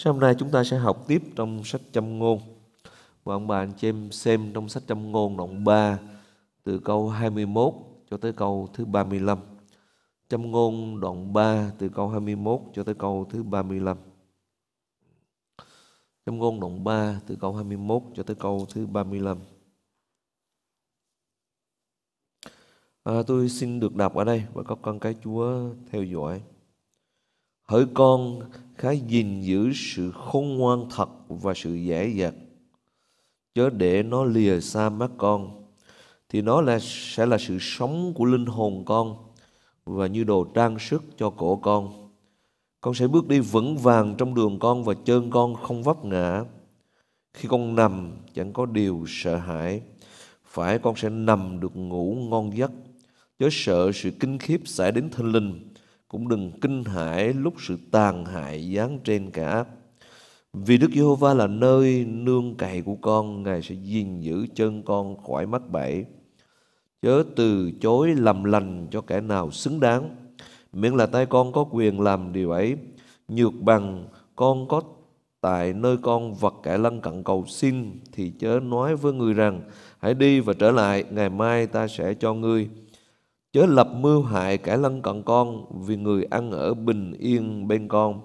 Sáng hôm nay chúng ta sẽ học tiếp trong sách châm ngôn. Và ông bà anh chị em xem trong sách châm ngôn đoạn 3 từ câu 21 cho tới câu thứ 35. Châm ngôn đoạn 3 từ câu 21 cho tới câu thứ 35. Châm ngôn đoạn 3 từ câu 21 cho tới câu thứ 35. À, tôi xin được đọc ở đây và các con cái Chúa theo dõi. Hỡi con khá gìn giữ sự khôn ngoan thật và sự dễ dặt chớ để nó lìa xa mắt con, thì nó là, sẽ là sự sống của linh hồn con và như đồ trang sức cho cổ con. Con sẽ bước đi vững vàng trong đường con và chân con không vấp ngã. Khi con nằm, chẳng có điều sợ hãi. Phải con sẽ nằm được ngủ ngon giấc. Chớ sợ sự kinh khiếp xảy đến thân linh cũng đừng kinh hãi lúc sự tàn hại giáng trên cả vì Đức Giê-hô-va là nơi nương cậy của con, Ngài sẽ gìn giữ chân con khỏi mắc bẫy. Chớ từ chối làm lành cho kẻ nào xứng đáng, miễn là tay con có quyền làm điều ấy. Nhược bằng con có tại nơi con vật kẻ lân cận cầu xin, thì chớ nói với người rằng, hãy đi và trở lại, ngày mai ta sẽ cho ngươi chớ lập mưu hại kẻ lân cận con vì người ăn ở bình yên bên con.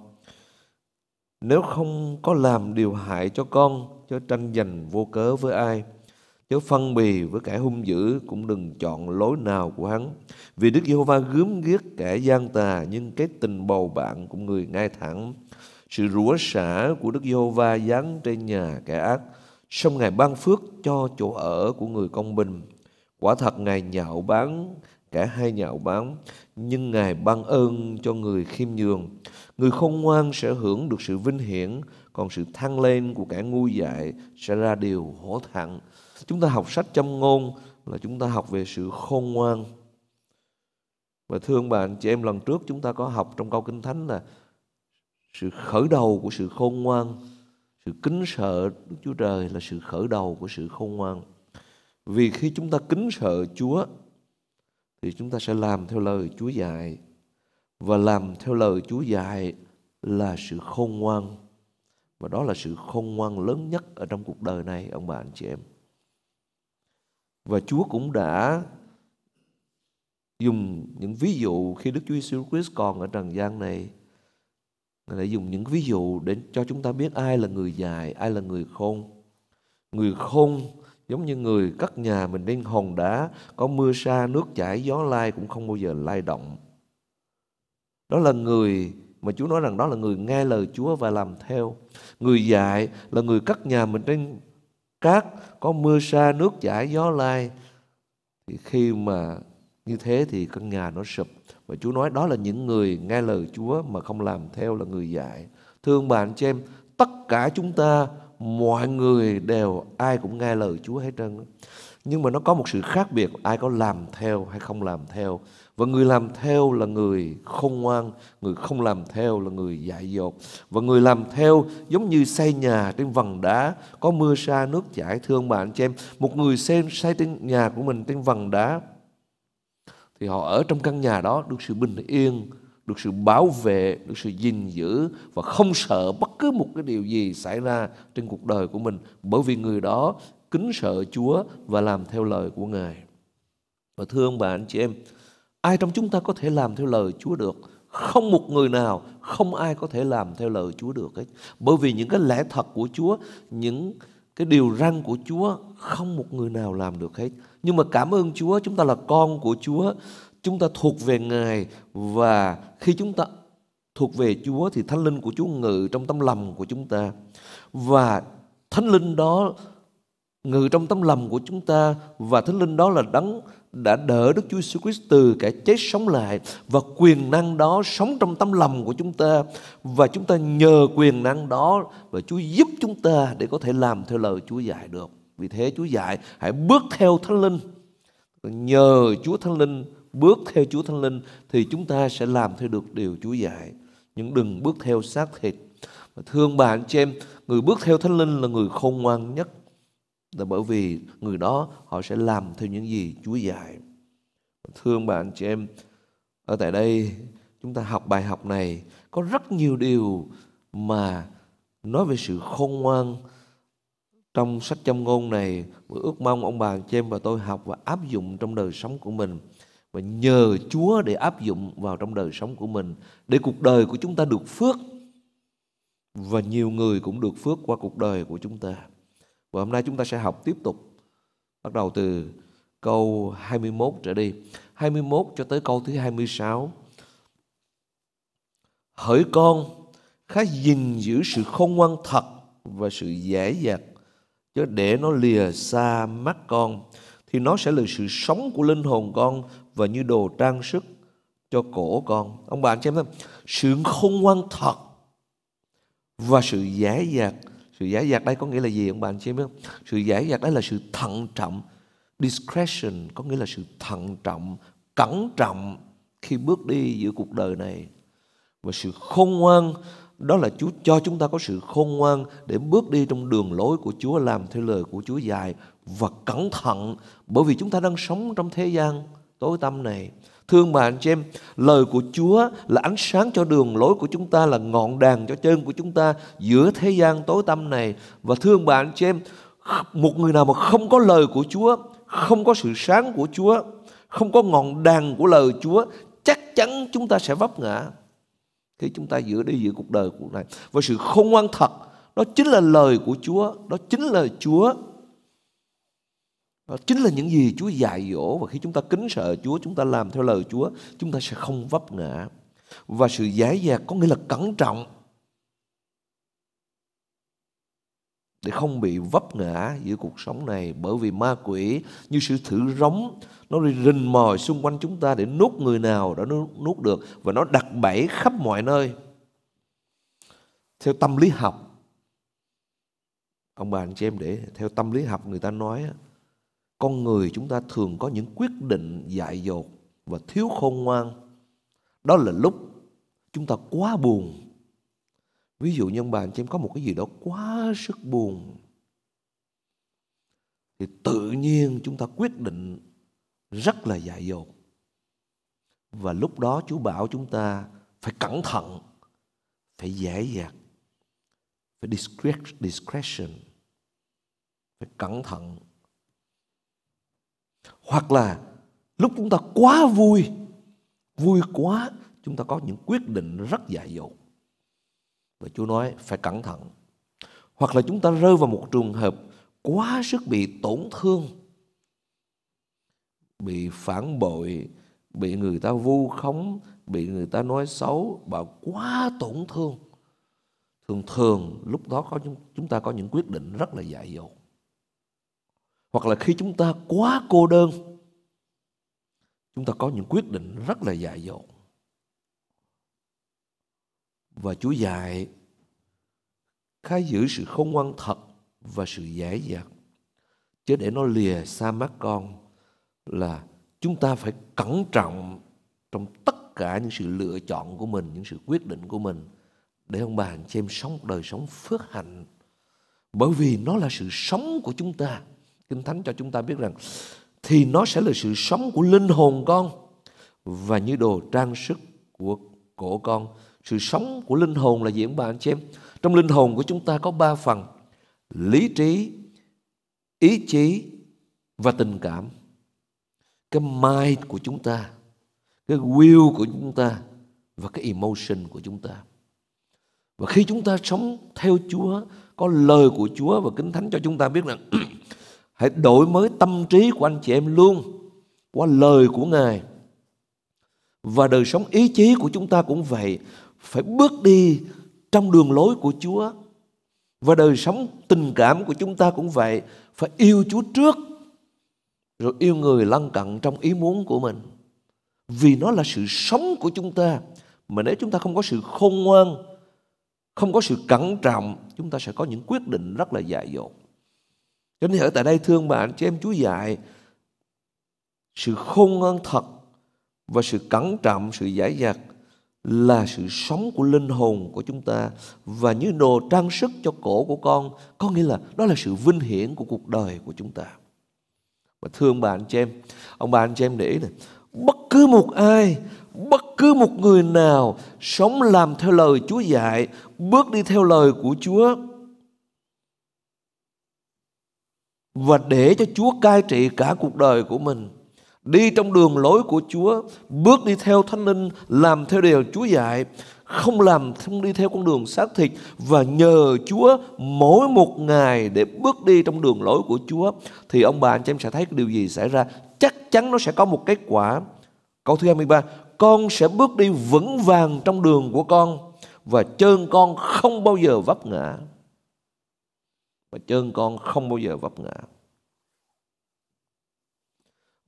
Nếu không có làm điều hại cho con, chớ tranh giành vô cớ với ai. Chớ phân bì với kẻ hung dữ, cũng đừng chọn lối nào của hắn. Vì đức giê-hô-va gớm ghiếc kẻ gian tà, nhưng cái tình bầu bạn của người ngay thẳng. Sự rủa xả của đức giê-hô-va giáng trên nhà kẻ ác. Xong ngài ban phước cho chỗ ở của người công bình. Quả thật ngài nhạo báng cả hai nhạo báng, nhưng ngài ban ơn cho người khiêm nhường. Người khôn ngoan sẽ hưởng được sự vinh hiển, còn sự thăng lên của kẻ ngu dại sẽ ra điều hổ thẹn. Chúng ta học sách châm ngôn là chúng ta học về sự khôn ngoan. Và thương bạn, chị em, lần trước chúng ta có học trong câu kinh thánh là sự khởi đầu của sự khôn ngoan, sự kính sợ Đức Chúa Trời là sự khởi đầu của sự khôn ngoan. Vì khi chúng ta kính sợ Chúa thì chúng ta sẽ làm theo lời Chúa dạy. Và làm theo lời Chúa dạy là sự khôn ngoan. Và đó là sự khôn ngoan lớn nhất ở trong cuộc đời này ông bà anh chị em. Và Chúa cũng đã dùng những ví dụ khi Đức Chúa Jesus Christ còn ở trần gian này. Ngài đã dùng những ví dụ để cho chúng ta biết ai là người dạy, ai là người khôn. Người khôn giống như người cất nhà mình trên hòn đá có mưa sa, nước chảy, gió lai cũng không bao giờ lay động. Đó là người, mà Chúa nói rằng đó là người nghe lời Chúa và làm theo. Người dạy là người cất nhà mình trên cát, có mưa sa, nước chảy, gió lai. Thì khi mà như thế thì căn nhà nó sụp. Và Chúa nói đó là những người nghe lời Chúa mà không làm theo là người dạy. Thương bạn chị em, tất cả chúng ta mọi người đều, ai cũng nghe lời Chúa hết trơn nhưng mà nó có một sự khác biệt, ai có làm theo hay không làm theo. Và người làm theo là người khôn ngoan, người không làm theo là người dại dột. Và người làm theo giống như xây nhà trên vầng đá, có mưa sa, nước chảy, thương bạn chị em. Một người xây xây trên nhà của mình trên vầng đá, thì họ ở trong căn nhà đó được sự bình yên được sự bảo vệ, được sự gìn giữ và không sợ bất cứ một cái điều gì xảy ra trên cuộc đời của mình bởi vì người đó kính sợ Chúa và làm theo lời của Ngài. Và thưa ông bà anh chị em, ai trong chúng ta có thể làm theo lời Chúa được? Không một người nào, không ai có thể làm theo lời Chúa được hết. Bởi vì những cái lẽ thật của Chúa, những cái điều răn của Chúa không một người nào làm được hết. Nhưng mà cảm ơn Chúa, chúng ta là con của Chúa chúng ta thuộc về Ngài và khi chúng ta thuộc về Chúa thì Thánh Linh của Chúa ngự trong tâm lòng của chúng ta. Và Thánh Linh đó ngự trong tâm lòng của chúng ta và Thánh Linh đó là đấng đã đỡ Đức Chúa Jesus Christ từ cái chết sống lại và quyền năng đó sống trong tâm lòng của chúng ta và chúng ta nhờ quyền năng đó và Chúa giúp chúng ta để có thể làm theo lời Chúa dạy được. Vì thế Chúa dạy, hãy bước theo Thánh Linh. Nhờ Chúa Thánh Linh bước theo Chúa Thánh Linh thì chúng ta sẽ làm theo được điều Chúa dạy. Nhưng đừng bước theo xác thịt. Và thương bạn chị em, người bước theo Thánh Linh là người khôn ngoan nhất. Là bởi vì người đó họ sẽ làm theo những gì Chúa dạy. Thương bạn chị em, ở tại đây chúng ta học bài học này có rất nhiều điều mà nói về sự khôn ngoan trong sách châm ngôn này và ước mong ông bà chị em và tôi học và áp dụng trong đời sống của mình và nhờ Chúa để áp dụng vào trong đời sống của mình để cuộc đời của chúng ta được phước và nhiều người cũng được phước qua cuộc đời của chúng ta. Và hôm nay chúng ta sẽ học tiếp tục bắt đầu từ câu 21 trở đi. 21 cho tới câu thứ 26. Hỡi con, khá gìn giữ sự khôn ngoan thật và sự dễ dặt chứ để nó lìa xa mắt con thì nó sẽ là sự sống của linh hồn con và như đồ trang sức cho cổ con. Ông bạn xem thấy sự khôn ngoan thật và sự giải dạt. Sự giải dạt đây có nghĩa là gì ông bạn xem biết không? Sự giải dạt đây là sự thận trọng. Discretion có nghĩa là sự thận trọng, cẩn trọng khi bước đi giữa cuộc đời này. Và sự khôn ngoan đó là Chúa cho chúng ta có sự khôn ngoan để bước đi trong đường lối của Chúa làm theo lời của Chúa dài và cẩn thận bởi vì chúng ta đang sống trong thế gian tối tăm này. Thương bà anh chị em, lời của Chúa là ánh sáng cho đường lối của chúng ta, là ngọn đèn cho chân của chúng ta giữa thế gian tối tăm này. Và thương bà anh chị em, một người nào mà không có lời của Chúa, không có sự sáng của Chúa, không có ngọn đèn của lời Chúa, chắc chắn chúng ta sẽ vấp ngã khi chúng ta giữa đi giữa cuộc đời cuộc này. Và sự khôn ngoan thật, đó chính là lời của Chúa, đó chính là Chúa đó chính là những gì Chúa dạy dỗ. Và khi chúng ta kính sợ Chúa, chúng ta làm theo lời Chúa, chúng ta sẽ không vấp ngã. Và sự giải dạt có nghĩa là cẩn trọng. Để không bị vấp ngã giữa cuộc sống này. Bởi vì ma quỷ như sự thử rống nó rình mò xung quanh chúng ta để nuốt người nào đã nuốt được. Và nó đặt bẫy khắp mọi nơi. Theo tâm lý học. Ông bà anh chị em để theo tâm lý học người ta nói con người chúng ta thường có những quyết định dại dột và thiếu khôn ngoan. Đó là lúc chúng ta quá buồn. Ví dụ như ông bà anh chị em có một cái gì đó quá sức buồn, thì tự nhiên chúng ta quyết định rất là dại dột. Và lúc đó Chúa bảo chúng ta phải cẩn thận, phải dễ dàng, phải discretion, phải cẩn thận hoặc là lúc chúng ta quá vui vui quá, chúng ta có những quyết định rất dại dột. Và Chúa nói phải cẩn thận. Hoặc là chúng ta rơi vào một trường hợp quá sức bị tổn thương, bị phản bội, bị người ta vu khống, bị người ta nói xấu và quá tổn thương. Thường thường, lúc đó có chúng ta có những quyết định rất là dại dột hoặc là khi chúng ta quá cô đơn, chúng ta có những quyết định rất là dại dột. Và Chúa dạy khai giữ sự không ngoan thật và sự dễ dặt chứ để nó lìa xa mắt con là chúng ta phải cẩn trọng trong tất cả những sự lựa chọn của mình, những sự quyết định của mình để ông bà anh chị em sống đời sống phước hạnh. Bởi vì nó là sự sống của chúng ta. Kinh Thánh cho chúng ta biết rằng thì nó sẽ là sự sống của linh hồn con và như đồ trang sức của cổ con. Sự sống của linh hồn là gì ông bà anh chị em? Trong linh hồn của chúng ta có ba phần. Lý trí, ý chí và tình cảm. Cái mind của chúng ta, cái will của chúng ta và cái emotion của chúng ta. Và khi chúng ta sống theo Chúa, có lời của Chúa và Kinh Thánh cho chúng ta biết rằng Hãy đổi mới tâm trí của anh chị em luôn qua lời của Ngài. Và đời sống ý chí của chúng ta cũng vậy. Phải bước đi trong đường lối của Chúa. Và đời sống tình cảm của chúng ta cũng vậy. Phải yêu Chúa trước. Rồi yêu người lân cận trong ý muốn của mình. Vì nó là sự sống của chúng ta. Mà nếu chúng ta không có sự khôn ngoan, không có sự cẩn trọng, chúng ta sẽ có những quyết định rất là dại dột. Cho nên ở tại đây thương bạn chị em Chúa dạy sự khôn ngoan thật và sự cẩn trọng, sự giải dặt là sự sống của linh hồn của chúng ta và như đồ trang sức cho cổ của con có nghĩa là đó là sự vinh hiển của cuộc đời của chúng ta. Và thương bà anh chị em ông bà anh chị em để ý này bất cứ một ai bất cứ một người nào sống làm theo lời Chúa dạy, bước đi theo lời của Chúa và để cho Chúa cai trị cả cuộc đời của mình. Đi trong đường lối của Chúa, bước đi theo Thánh Linh, làm theo điều Chúa dạy, không làm không đi theo con đường xác thịt. Và nhờ Chúa mỗi một ngày để bước đi trong đường lối của Chúa thì ông bà anh chị em sẽ thấy điều gì xảy ra. Chắc chắn nó sẽ có một kết quả. Câu thứ 23 con sẽ bước đi vững vàng trong đường của con và chân con không bao giờ vấp ngã và chân con không bao giờ vấp ngã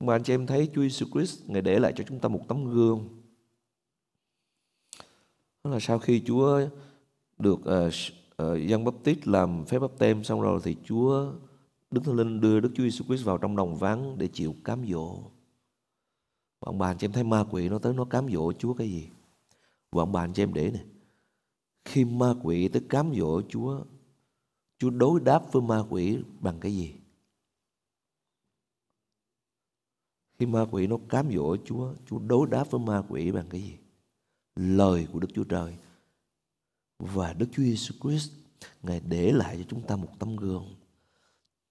mà anh chị em thấy Chúa Jesus Christ Ngài để lại cho chúng ta một tấm gương đó là sau khi Chúa được uh, uh, dân bắp tít làm phép bắp tem xong rồi thì Chúa Đức Thánh Linh đưa Đức Chúa Jesus Christ vào trong đồng vắng để chịu cám dỗ. Và ông bà anh chị em thấy ma quỷ nó tới nó cám dỗ Chúa cái gì? Và ông bà anh chị em để này. Khi ma quỷ tới cám dỗ Chúa, Chúa đối đáp với ma quỷ bằng cái gì? Khi ma quỷ nó cám dỗ Chúa, Chúa đối đáp với ma quỷ bằng cái gì? Lời của Đức Chúa Trời. Và Đức Chúa Jesus Christ, Ngài để lại cho chúng ta một tấm gương.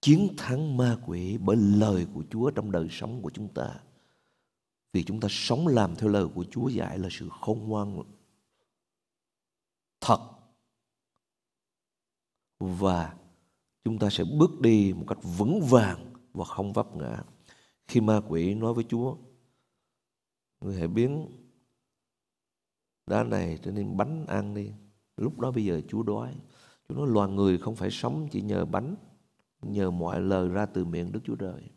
Chiến thắng ma quỷ bởi lời của Chúa trong đời sống của chúng ta. Vì chúng ta sống làm theo lời của Chúa dạy là sự khôn ngoan thật. Và chúng ta sẽ bước đi một cách vững vàng và không vấp ngã. Khi ma quỷ nói với Chúa, người hãy biến đá này trở nên bánh ăn đi. Lúc đó bây giờ Chúa đói. Chúa nói loài người không phải sống chỉ nhờ bánh, nhờ mọi lời ra từ miệng Đức Chúa Trời.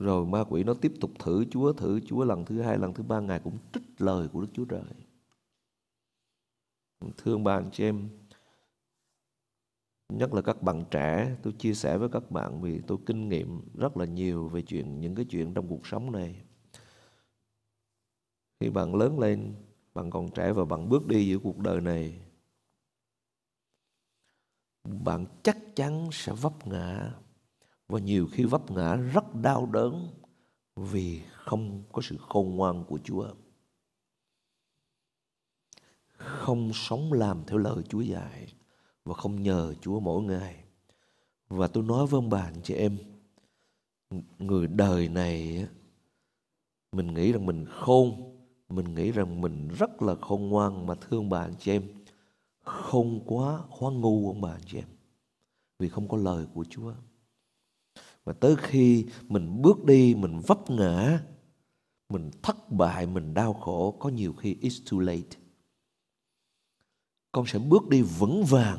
Rồi ma quỷ nó tiếp tục thử Chúa, thử Chúa lần thứ hai, lần thứ ba Ngài cũng trích lời của Đức Chúa Trời. Thương bạn chị em, nhất là các bạn trẻ, tôi chia sẻ với các bạn vì tôi kinh nghiệm rất là nhiều về chuyện những cái chuyện trong cuộc sống này. Khi bạn lớn lên, bạn còn trẻ và bạn bước đi giữa cuộc đời này, bạn chắc chắn sẽ vấp ngã và nhiều khi vấp ngã rất đau đớn vì không có sự khôn ngoan của Chúa. Không sống làm theo lời Chúa dạy và không nhờ Chúa mỗi ngày. Và tôi nói với ông bà anh chị em, người đời này mình nghĩ rằng mình khôn, mình nghĩ rằng mình rất là khôn ngoan mà thương bà anh chị em. Không quá hóa ngu ông bà anh chị em. Vì không có lời của Chúa. Và tới khi mình bước đi, mình vấp ngã, mình thất bại, mình đau khổ, có nhiều khi it's too late. Con sẽ bước đi vững vàng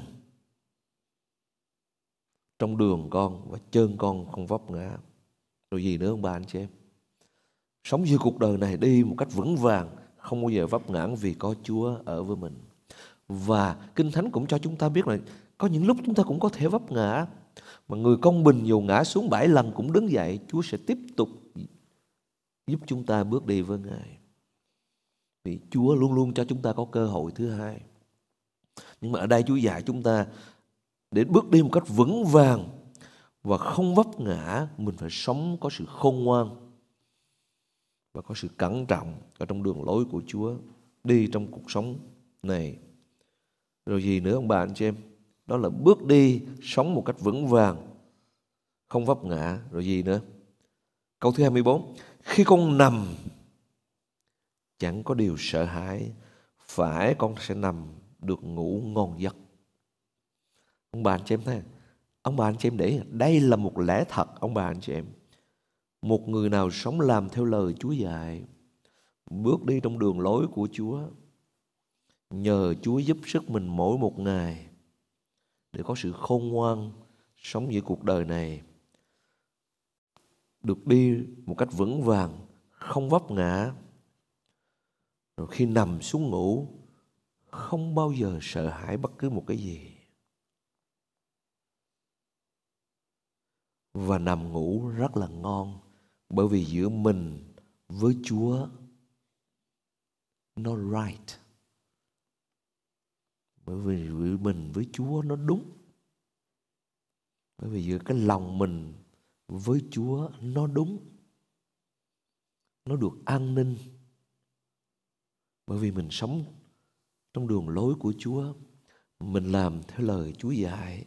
trong đường con và chân con không vấp ngã. Rồi gì nữa ông bà anh chị em? Sống như cuộc đời này đi một cách vững vàng, không bao giờ vấp ngã vì có Chúa ở với mình. Và Kinh Thánh cũng cho chúng ta biết là có những lúc chúng ta cũng có thể vấp ngã mà người công bình dù ngã xuống bảy lần cũng đứng dậy, Chúa sẽ tiếp tục giúp chúng ta bước đi với Ngài. Vì Chúa luôn luôn cho chúng ta có cơ hội thứ hai. Nhưng mà ở đây Chúa dạy chúng ta để bước đi một cách vững vàng và không vấp ngã, mình phải sống có sự khôn ngoan và có sự cẩn trọng ở trong đường lối của Chúa đi trong cuộc sống này. Rồi gì nữa ông bà anh chị em? Đó là bước đi sống một cách vững vàng, không vấp ngã. Rồi gì nữa? Câu thứ 24 khi con nằm, chẳng có điều sợ hãi, phải con sẽ nằm được ngủ ngon giấc. Ông bà anh chị em thấy, ông bà anh chị em để đây là một lẽ thật, ông bà anh chị em. Một người nào sống làm theo lời Chúa dạy, bước đi trong đường lối của Chúa, nhờ Chúa giúp sức mình mỗi một ngày để có sự khôn ngoan sống giữa cuộc đời này. Được đi một cách vững vàng, không vấp ngã. Rồi khi nằm xuống ngủ, không bao giờ sợ hãi bất cứ một cái gì. Và nằm ngủ rất là ngon, bởi vì giữa mình với Chúa, nó right bởi vì mình với Chúa nó đúng. Bởi vì giữa cái lòng mình với Chúa nó đúng. Nó được an ninh. Bởi vì mình sống trong đường lối của Chúa, mình làm theo lời Chúa dạy,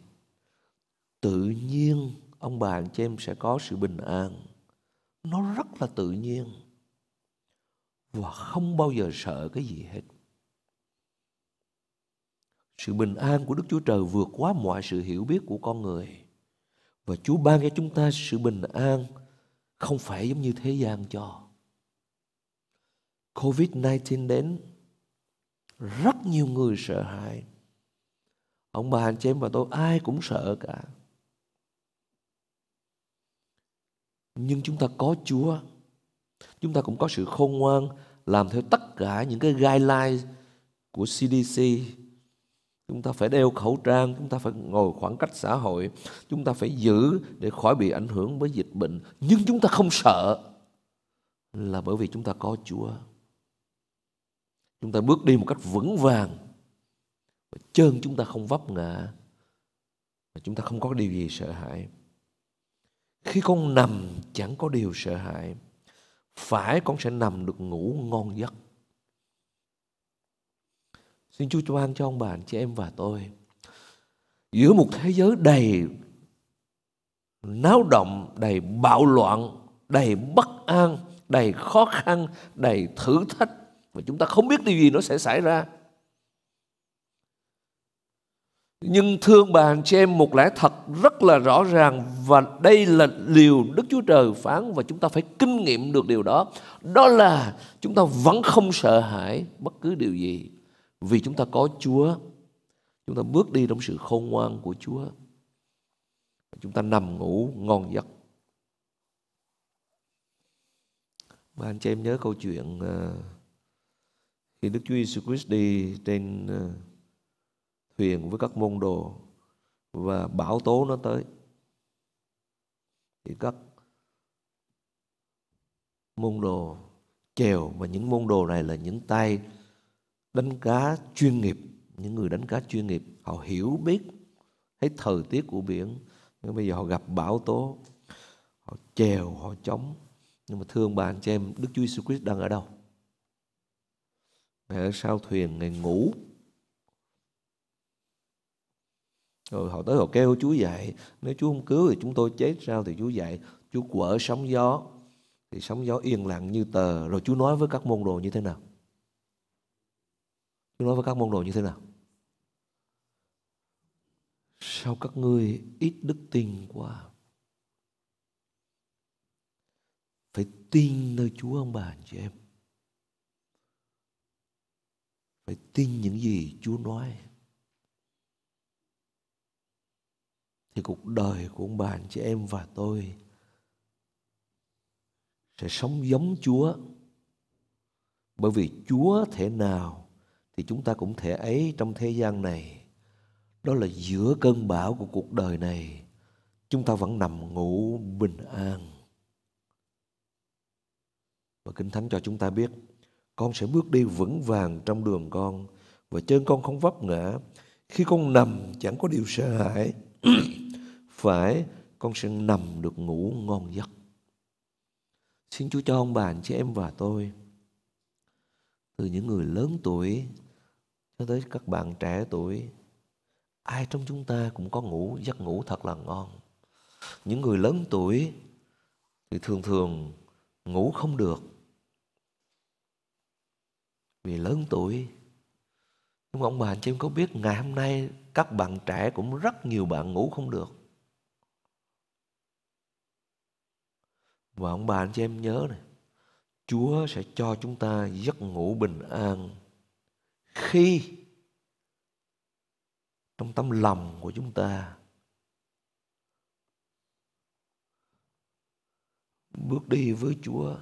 tự nhiên ông bà anh chị em sẽ có sự bình an. Nó rất là tự nhiên. Và không bao giờ sợ cái gì hết sự bình an của Đức Chúa Trời vượt quá mọi sự hiểu biết của con người và Chúa ban cho chúng ta sự bình an không phải giống như thế gian cho. Covid-19 đến, rất nhiều người sợ hãi. Ông bà, anh chị em và tôi, ai cũng sợ cả. Nhưng chúng ta có Chúa. Chúng ta cũng có sự khôn ngoan làm theo tất cả những cái guideline của CDC chúng ta phải đeo khẩu trang, chúng ta phải ngồi khoảng cách xã hội, chúng ta phải giữ để khỏi bị ảnh hưởng với dịch bệnh. Nhưng chúng ta không sợ là bởi vì chúng ta có chúa. Chúng ta bước đi một cách vững vàng chân chúng ta không vấp ngã chúng ta không có điều gì sợ hãi. Khi con nằm chẳng có điều sợ hãi, phải con sẽ nằm được ngủ ngon giấc. Xin Chúa ban cho ông bạn chị em và tôi giữa một thế giới đầy náo động, đầy bạo loạn, đầy bất an, đầy khó khăn, đầy thử thách và chúng ta không biết điều gì nó sẽ xảy ra. Nhưng thương bà anh chị em một lẽ thật rất là rõ ràng và đây là điều Đức Chúa Trời phán và chúng ta phải kinh nghiệm được điều đó. Đó là chúng ta vẫn không sợ hãi bất cứ điều gì vì chúng ta có Chúa, chúng ta bước đi trong sự khôn ngoan của Chúa. Chúng ta nằm ngủ ngon giấc. Và anh chị em nhớ câu chuyện uh, khi Đức Chúa Giêsu Christ đi trên uh, thuyền với các môn đồ và bão tố nó tới. Thì các môn đồ chèo và những môn đồ này là những tay đánh cá chuyên nghiệp. Những người đánh cá chuyên nghiệp, họ hiểu biết thấy thời tiết của biển, nhưng bây giờ họ gặp bão tố, họ chèo, họ chống. Nhưng mà thương bà anh chị em, Đức Chúa Jesus Christ đang ở đâu? Ngài ở sau thuyền Ngài ngủ. Rồi họ tới họ kêu Chúa dạy nếu Chúa không cứu thì chúng tôi chết, sao thì Chúa dạy Chúa quở sóng gió. Thì sóng gió yên lặng như tờ. Rồi Chúa nói với các môn đồ như thế nào? Chúa nói với các môn đồ như thế nào? Sao các ngươi ít đức tin quá? Phải tin nơi Chúa ông bà anh chị em. Phải tin những gì Chúa nói. Thì cuộc đời của ông bà anh chị em và tôi sẽ sống giống Chúa. Bởi vì Chúa thể nào thì chúng ta cũng thể ấy trong thế gian này. Đó là giữa cơn bão của cuộc đời này, chúng ta vẫn nằm ngủ bình an. Và kinh thánh cho chúng ta biết, con sẽ bước đi vững vàng trong đường con, và chân con không vấp ngã. Khi con nằm, chẳng có điều sợ hãi. Phải, con sẽ nằm được ngủ ngon giấc. Xin chúa cho ông bà, anh chị em và tôi, từ những người lớn tuổi cho tới các bạn trẻ tuổi, ai trong chúng ta cũng có ngủ, giấc ngủ thật là ngon. Những người lớn tuổi thì thường thường ngủ không được. Vì lớn tuổi, nhưng mà ông bà anh chị em có biết ngày hôm nay các bạn trẻ cũng rất nhiều bạn ngủ không được? Và ông bà anh chị em nhớ này, Chúa sẽ cho chúng ta giấc ngủ bình an khi trong tâm lòng của chúng ta bước đi với Chúa,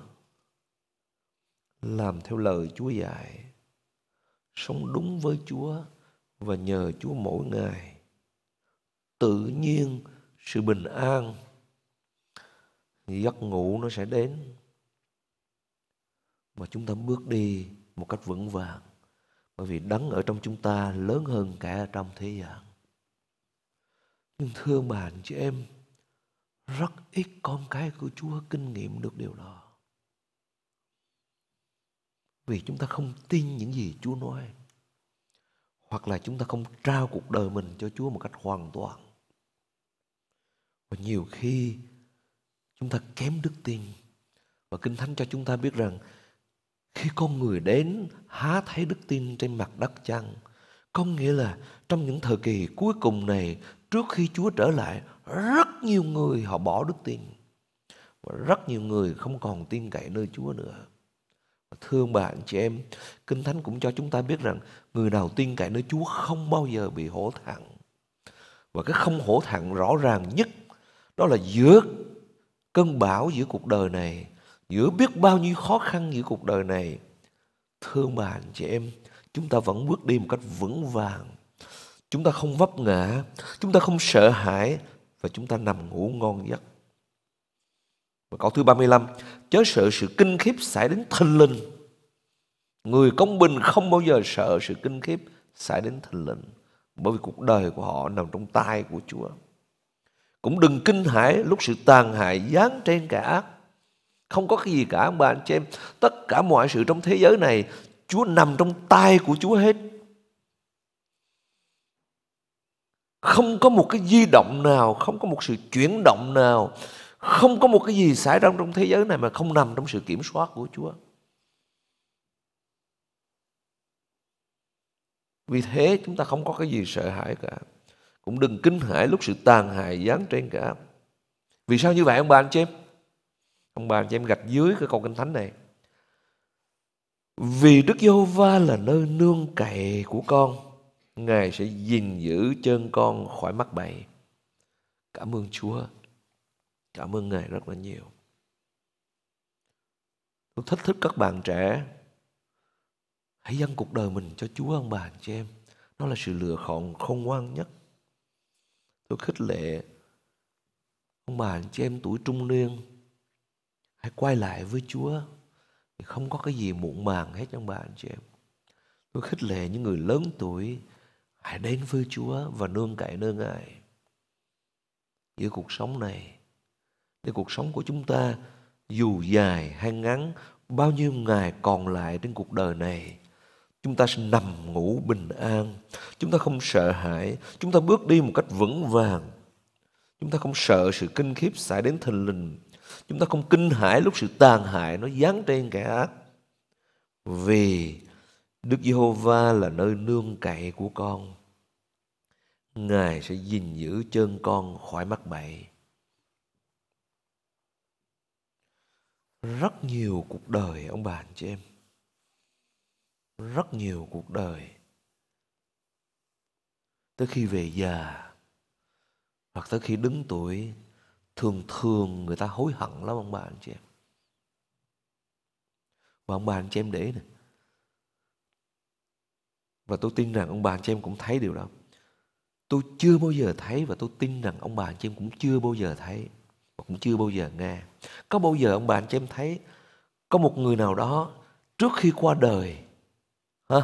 làm theo lời Chúa dạy, sống đúng với Chúa và nhờ Chúa mỗi ngày, tự nhiên sự bình an, giấc ngủ nó sẽ đến mà chúng ta bước đi một cách vững vàng bởi vì đấng ở trong chúng ta lớn hơn cả ở trong thế gian. Nhưng thưa bạn chị em, rất ít con cái của Chúa kinh nghiệm được điều đó. Vì chúng ta không tin những gì Chúa nói. Hoặc là chúng ta không trao cuộc đời mình cho Chúa một cách hoàn toàn. Và nhiều khi chúng ta kém đức tin. Và Kinh Thánh cho chúng ta biết rằng khi con người đến há thấy đức tin trên mặt đất chăng? Có nghĩa là trong những thời kỳ cuối cùng này trước khi Chúa trở lại rất nhiều người họ bỏ đức tin. Và rất nhiều người không còn tin cậy nơi Chúa nữa. Thương bạn chị em, Kinh Thánh cũng cho chúng ta biết rằng người nào tin cậy nơi Chúa không bao giờ bị hổ thẹn. Và cái không hổ thẹn rõ ràng nhất đó là giữa cơn bão giữa cuộc đời này, giữa biết bao nhiêu khó khăn giữa cuộc đời này. Thương anh chị em, chúng ta vẫn bước đi một cách vững vàng. Chúng ta không vấp ngã, chúng ta không sợ hãi và chúng ta nằm ngủ ngon giấc. Và câu thứ 35, chớ sợ sự kinh khiếp xảy đến thần linh. Người công bình không bao giờ sợ sự kinh khiếp xảy đến thần linh. Bởi vì cuộc đời của họ nằm trong tay của Chúa. Cũng đừng kinh hãi lúc sự tàn hại giáng trên kẻ ác. Không có cái gì cả ông bà anh chị em. Tất cả mọi sự trong thế giới này Chúa nằm trong tay của Chúa hết. Không có một cái di động nào, không có một sự chuyển động nào không có một cái gì xảy ra trong thế giới này mà không nằm trong sự kiểm soát của Chúa. Vì thế chúng ta không có cái gì sợ hãi cả. Cũng đừng kinh hãi lúc sự tàn hại giáng trên cả. Vì sao như vậy ông bà anh chị em? Ông bà cho em gạch dưới cái câu kinh thánh này. Vì Đức Giê-hô-va là nơi nương cậy của con, Ngài sẽ gìn giữ chân con khỏi mắc bẫy. Cảm ơn Chúa. Cảm ơn Ngài rất là nhiều. Tôi thích thức các bạn trẻ. Hãy dâng cuộc đời mình cho Chúa ông bà chị em. Nó là sự lựa chọn khôn ngoan nhất. Tôi khích lệ ông bà chị em tuổi trung niên. Hãy quay lại với Chúa. thì Không có cái gì muộn màng hết trong bà chị em. Tôi khích lệ những người lớn tuổi. Hãy đến với Chúa và nương cậy nơi Ngài. Giữa cuộc sống này để cuộc sống của chúng ta dù dài hay ngắn, bao nhiêu ngày còn lại trên cuộc đời này, chúng ta sẽ nằm ngủ bình an chúng ta không sợ hãi chúng ta bước đi một cách vững vàng chúng ta không sợ sự kinh khiếp xảy đến thình lình chúng ta không kinh hãi lúc sự tàn hại nó giáng trên kẻ ác. Vì Đức Giê-hô-va là nơi nương cậy của con, Ngài sẽ gìn giữ chân con khỏi mắc bẫy. Rất nhiều cuộc đời, ông bà, anh chị em. Rất nhiều cuộc đời. Tới khi về già, hoặc tới khi đứng tuổi thường thường người ta hối hận lắm ông bà anh chị em. Và ông bà anh chị em để nè. Và tôi tin rằng ông bà anh chị em cũng thấy điều đó. Tôi chưa bao giờ thấy và tôi tin rằng ông bà anh chị em cũng chưa bao giờ thấy cũng chưa bao giờ nghe. Có bao giờ ông bà anh chị em thấy có một người nào đó trước khi qua đời ha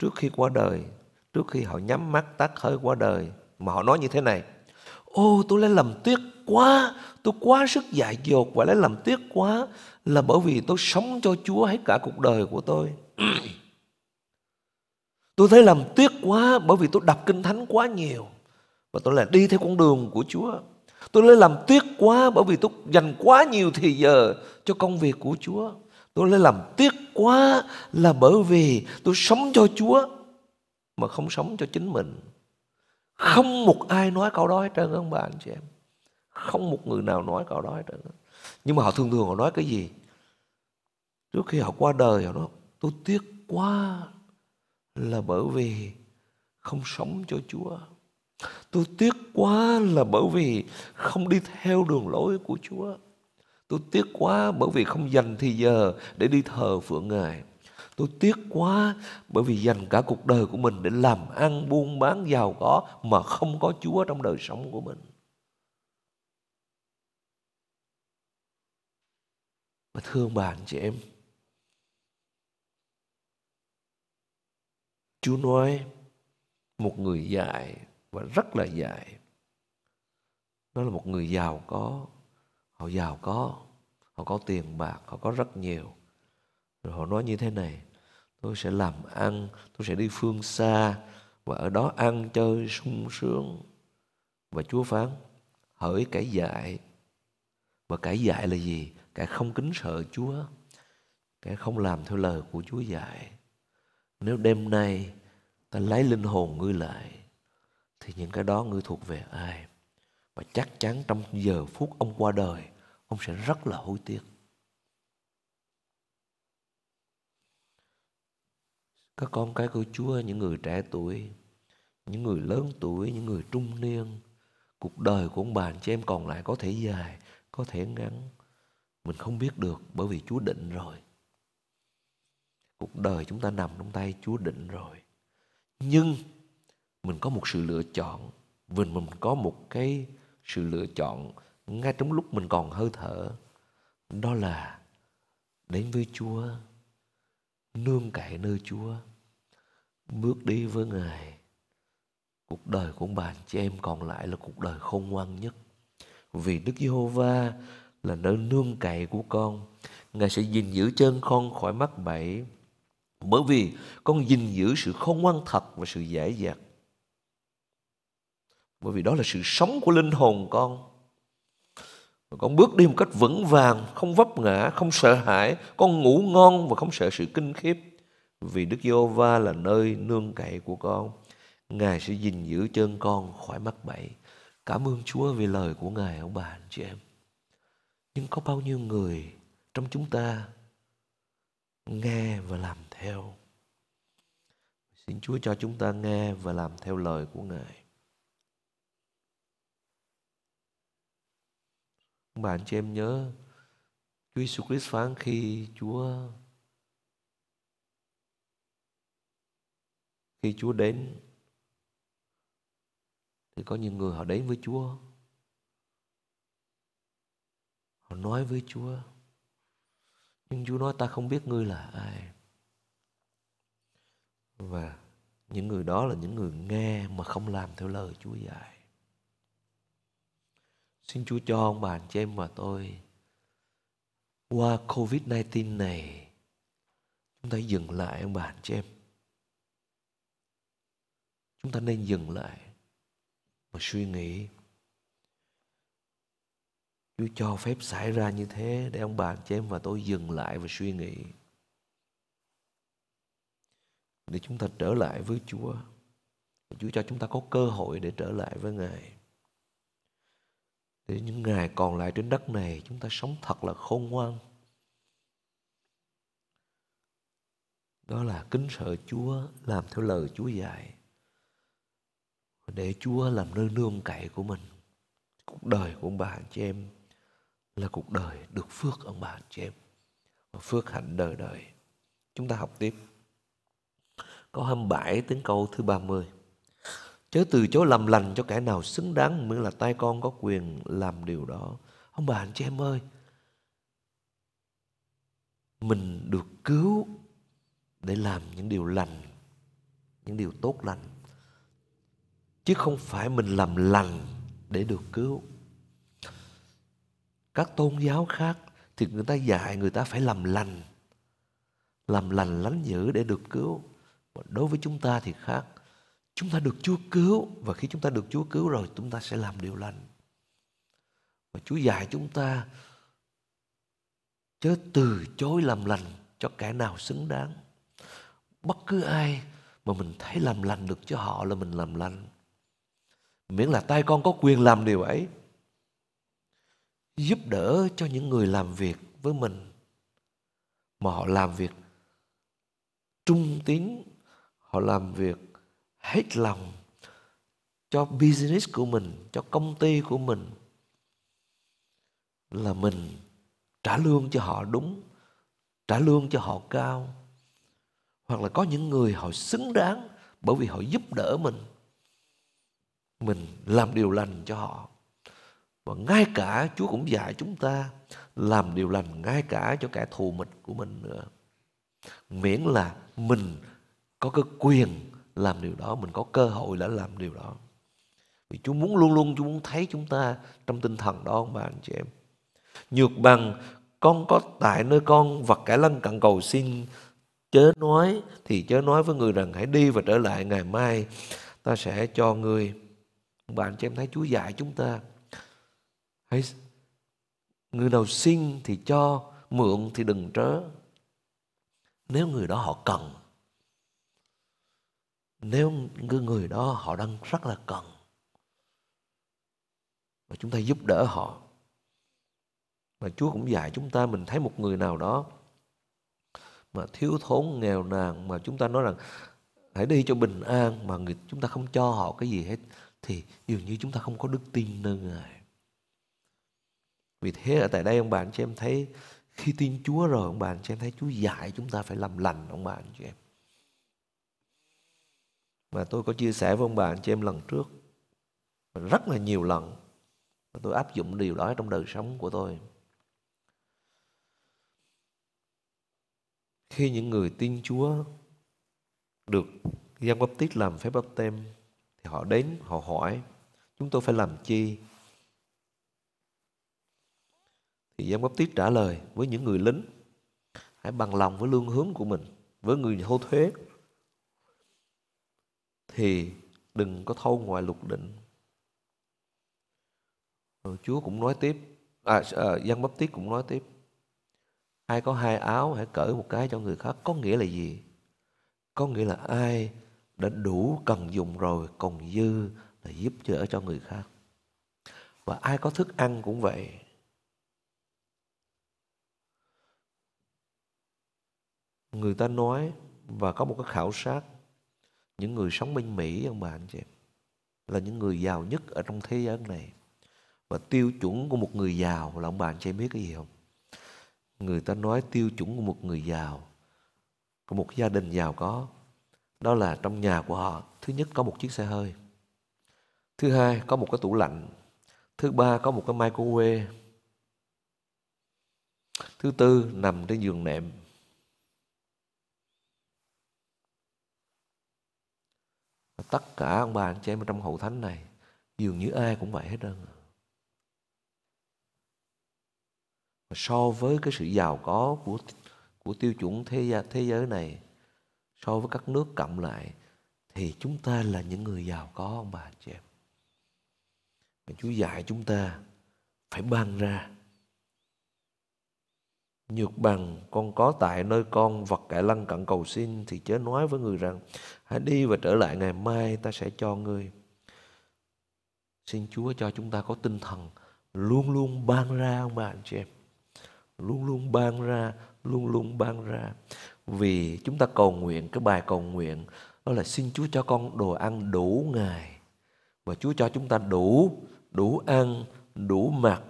trước khi qua đời, trước khi họ nhắm mắt tắt hơi qua đời mà họ nói như thế này, ô, tôi lấy làm tiếc quá, tôi quá sức dại dột và lấy làm tiếc quá, là bởi vì tôi sống cho Chúa hết cả cuộc đời của tôi tôi thấy làm tiếc quá bởi vì tôi đọc kinh thánh quá nhiều và tôi là đi theo con đường của Chúa Tôi lấy làm tiếc quá bởi vì tôi dành quá nhiều thời giờ cho công việc của Chúa. Tôi lấy làm tiếc quá là bởi vì tôi sống cho Chúa mà không sống cho chính mình. Không một ai nói câu đó hết trơn ông bà, anh chị em. Không một người nào nói câu đó hết trơn. Nhưng mà họ thường thường họ nói cái gì? Trước khi họ qua đời, họ nói, tôi tiếc quá là bởi vì không sống cho Chúa. Tôi tiếc quá là bởi vì không đi theo đường lối của Chúa. Tôi tiếc quá bởi vì không dành thì giờ để đi thờ phượng Ngài. Tôi tiếc quá bởi vì dành cả cuộc đời của mình để làm ăn buôn bán giàu có mà không có Chúa trong đời sống của mình. Và thương bạn chị em, Chúa nói một người dạy và rất là dạy. đó là một người giàu có. Họ giàu có họ có tiền bạc họ có rất nhiều. Rồi họ nói như thế này tôi sẽ làm ăn tôi sẽ đi phương xa và ở đó ăn chơi sung sướng. Và chúa phán hỡi cái dạy. và cái dạy là gì? Kẻ không kính sợ chúa, kẻ không làm theo lời của chúa dạy. Nếu đêm nay ta lấy linh hồn ngươi lại, thì những cái đó ngươi thuộc về ai? Và chắc chắn trong giờ phút ông qua đời, ông sẽ rất là hối tiếc. Các con cái của Chúa, những người trẻ tuổi, những người lớn tuổi, những người trung niên, cuộc đời của ông bà anh chị em còn lại có thể dài, có thể ngắn mình không biết được bởi vì Chúa định rồi. Cuộc đời chúng ta nằm trong tay Chúa định rồi. Nhưng mình có một sự lựa chọn. Mình mình có một cái sự lựa chọn ngay trong lúc mình còn hơi thở. Đó là đến với Chúa, nương cậy nơi Chúa, bước đi với Ngài. Cuộc đời của bạn chị em còn lại là cuộc đời khôn ngoan nhất. Vì Đức Giê-hô-va là nơi nương cậy của con. Ngài sẽ gìn giữ chân con khỏi mắc bẫy bởi vì con gìn giữ sự khôn ngoan thật và sự dễ dàng, bởi vì đó là sự sống của linh hồn con. Con bước đi một cách vững vàng không vấp ngã không sợ hãi con ngủ ngon và không sợ sự kinh khiếp. Vì Đức Giê-hô-va là nơi nương cậy của con Ngài sẽ gìn giữ chân con khỏi mắc bẫy. Cảm ơn Chúa vì lời của Ngài ông bà anh chị em nhưng có bao nhiêu người trong chúng ta nghe và làm theo? Xin Chúa cho chúng ta nghe và làm theo lời của Ngài. Bạn chị em nhớ, Chúa Jesus Christ phán khi Chúa khi Chúa đến, thì có những người họ đến với Chúa họ nói với Chúa, nhưng Chúa nói ta không biết ngươi là ai và những người đó là những người nghe mà không làm theo lời Chúa dạy Xin Chúa cho ông bà anh chị em và tôi, qua Covid-19 này, chúng ta dừng lại ông bà anh chị em. Chúng ta nên dừng lại và suy nghĩ. Chúa cho phép xảy ra như thế để ông bà anh chị em và tôi dừng lại và suy nghĩ. Để chúng ta trở lại với Chúa. Chúa cho chúng ta có cơ hội để trở lại với Ngài để những ngày còn lại trên đất này, chúng ta sống thật là khôn ngoan đó là kính sợ Chúa làm theo lời Chúa dạy để Chúa làm nơi nương cậy của mình, cuộc đời của ông bà, chị em là cuộc đời được phước ông bà anh chị em phước hạnh đời đời chúng ta học tiếp câu 27 đến câu thứ 30 Chớ từ chối làm lành cho kẻ nào xứng đáng miễn là tay con có quyền làm điều đó. Ông bà anh chị em ơi, mình được cứu để làm những điều lành, những điều tốt lành. Chứ không phải mình làm lành để được cứu. Các tôn giáo khác thì người ta dạy người ta phải làm lành. Làm lành lánh dữ để được cứu. Và đối với chúng ta thì khác Chúng ta được Chúa cứu và khi chúng ta được Chúa cứu rồi, chúng ta sẽ làm điều lành. Và Chúa dạy chúng ta chớ từ chối làm lành cho kẻ nào xứng đáng. Bất cứ ai mà mình thấy làm lành được cho họ là mình làm lành. Miễn là tay con có quyền làm điều ấy. Giúp đỡ cho những người làm việc với mình mà họ làm việc trung tín, họ làm việc hết lòng cho business của mình, cho công ty của mình là mình trả lương cho họ đúng, trả lương cho họ cao. Hoặc là có những người họ xứng đáng bởi vì họ giúp đỡ mình. Mình làm điều lành cho họ. Và ngay cả Chúa cũng dạy chúng ta làm điều lành ngay cả cho kẻ thù mình của mình nữa. Miễn là mình có cái quyền làm điều đó, mình có cơ hội để làm điều đó Vì Chúa muốn luôn luôn Chúa muốn thấy chúng ta trong tinh thần đó ông bà anh chị em. Nhược bằng, con có tại nơi con vật cải lân cận cầu xin chớ nói, thì chớ nói với người rằng hãy đi và trở lại ngày mai, ta sẽ cho người bạn chị em thấy Chúa dạy chúng ta hãy người nào xin thì cho, mượn thì đừng trớ nếu người đó họ cần, nếu người người đó họ đang rất là cần và chúng ta giúp đỡ họ, mà Chúa cũng dạy chúng ta, mình thấy một người nào đó mà thiếu thốn, nghèo nàn, mà chúng ta nói rằng, hãy đi cho bình an mà người, chúng ta không cho họ cái gì hết, thì dường như chúng ta không có đức tin nơi Ngài. Vì thế ở tại đây ông bạn cho em thấy khi tin Chúa rồi, ông bạn cho em thấy Chúa dạy chúng ta phải làm lành, ông bạn chị em. mà tôi có chia sẻ với ông bạn cho em lần trước, rất là nhiều lần và tôi áp dụng điều đó trong đời sống của tôi. Khi những người tin Chúa được Giăng Baptist Tít làm phép báp tem thì họ đến, họ hỏi, chúng tôi phải làm chi thì giám Báp Tít trả lời với những người lính hãy bằng lòng với lương hướng của mình với người hô thuế. Thì đừng có thâu ngoài lục định. Rồi Chúa cũng nói tiếp à, à Giăng Bắp Tít cũng nói tiếp ai có hai áo hãy cởi một cái cho người khác có nghĩa là gì? Có nghĩa là ai đã đủ cần dùng rồi còn dư là giúp đỡ cho người khác. Và ai có thức ăn cũng vậy. Người ta nói và có một cái khảo sát, những người sống bên Mỹ, ông bà anh chị, là những người giàu nhất ở trong thế giới này. Và tiêu chuẩn của một người giàu là ông bà anh chị biết cái gì không? Người ta nói tiêu chuẩn của một người giàu, của một gia đình giàu có, đó là trong nhà của họ, thứ nhất có một chiếc xe hơi, thứ hai có một cái tủ lạnh, thứ ba có một cái microwave, thứ tư nằm trên giường nệm. Tất cả ông bà anh chị em trong hậu thánh này dường như ai cũng vậy hết trơn à. so với cái sự giàu có của của tiêu chuẩn thế giới, thế giới này so với các nước cộng lại thì chúng ta là những người giàu có ông bà anh chị em. Chúa dạy chúng ta phải ban ra. Nhược bằng con có tại nơi con vật cải lăng cận cầu xin thì chớ nói với người rằng hãy đi và trở lại ngày mai ta sẽ cho ngươi. Xin Chúa cho chúng ta có tinh thần luôn luôn ban ra ông bà anh chị em. Luôn luôn ban ra, luôn luôn ban ra vì chúng ta cầu nguyện cái bài cầu nguyện đó là xin Chúa cho con đồ ăn đủ ngày và Chúa cho chúng ta đủ đủ ăn đủ mặc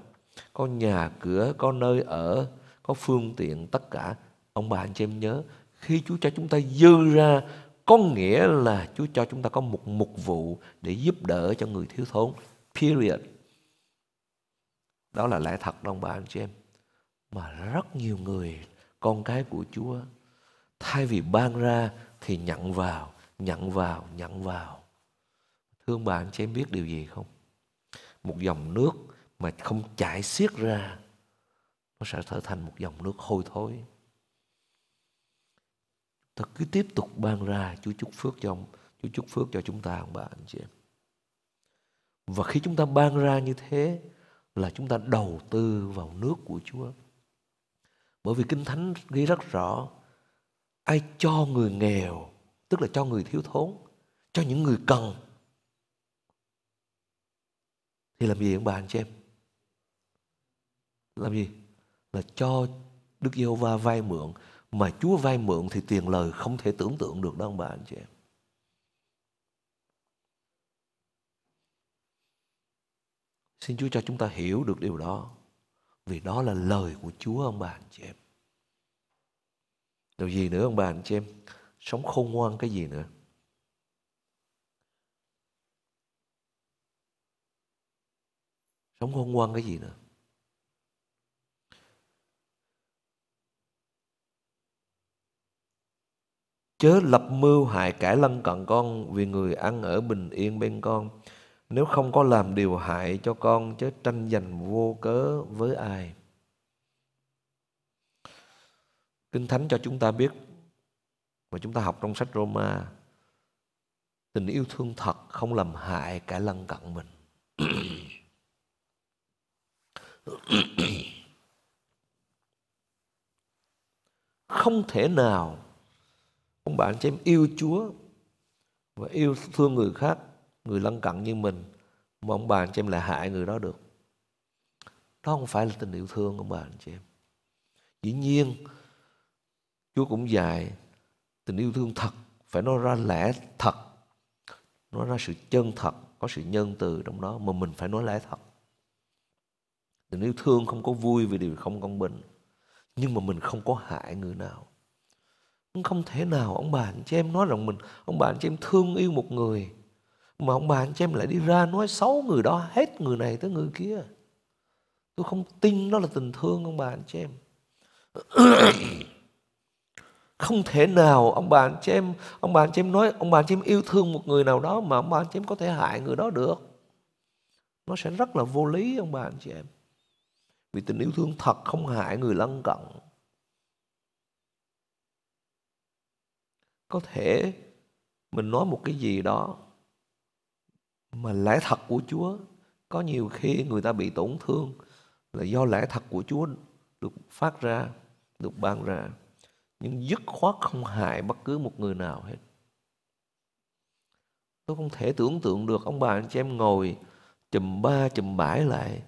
có nhà cửa có nơi ở có phương tiện tất cả ông bà anh chị em nhớ khi Chúa cho chúng ta dư ra có nghĩa là Chúa cho chúng ta có một mục vụ để giúp đỡ cho người thiếu thốn period đó là lẽ thật ông bà anh chị em mà rất nhiều người con cái của Chúa Thay vì ban ra thì nhận vào, nhận vào, nhận vào. Thương bà anh chị em biết điều gì không? Một dòng nước mà không chảy xiết ra nó sẽ trở thành một dòng nước hôi thối. Ta cứ tiếp tục ban ra Chúa chúc phước cho ông, Chúa chúc phước cho chúng ta ông bà anh chị em. Và khi chúng ta ban ra như thế là chúng ta đầu tư vào nước của Chúa. Bởi vì Kinh Thánh ghi rất rõ ai cho người nghèo tức là cho người thiếu thốn cho những người cần thì làm gì ông bà anh chị em làm gì là cho Đức giê va vay mượn, mà Chúa vay mượn thì tiền lời không thể tưởng tượng được đó, ông bà, anh chị em Xin Chúa cho chúng ta hiểu được điều đó, Vì đó là lời của Chúa, ông bà, anh chị em Điều gì nữa, ông bà, anh chị em? Sống khôn ngoan cái gì nữa? Sống khôn ngoan cái gì nữa? Chớ lập mưu hại kẻ lân cận con vì người ăn ở bình yên bên con. nếu không có làm điều hại cho con, chớ tranh giành vô cớ với ai kinh thánh cho chúng ta biết, mà chúng ta học trong sách Roma, tình yêu thương thật không làm hại cả lân cận mình không thể nào ông bạn chị em, yêu Chúa và yêu thương người khác, người lân cận như mình, mà ông bà anh chị em lại hại người đó được. Đó không phải là tình yêu thương ông bà anh chị em. Dĩ nhiên, Chúa cũng dạy tình yêu thương thật phải nói ra lẽ thật, nói ra sự chân thật, có sự nhân từ trong đó mà mình phải nói lẽ thật. Tình yêu thương không có vui vì điều không công bình, nhưng mà mình không có hại người nào không thể nào ông bà anh chị em nói rằng mình, ông bà anh chị em thương yêu một người, mà ông bà anh chị em lại đi ra nói xấu người đó, hết người này tới người kia. Tôi không tin đó là tình thương ông bà anh chị em. Không thể nào ông bà anh chị em, ông bà anh chị em nói, ông bà anh chị em yêu thương một người nào đó mà ông bà anh chị em có thể hại người đó được. Nó sẽ rất là vô lý ông bà anh chị em. Vì tình yêu thương thật không hại người lân cận. Có thể mình nói một cái gì đó mà lẽ thật của Chúa có nhiều khi người ta bị tổn thương là do lẽ thật của Chúa được phát ra, được ban ra. Nhưng dứt khoát không hại bất cứ một người nào hết. Tôi không thể tưởng tượng được ông bà anh chị em ngồi chùm ba chùm bãi lại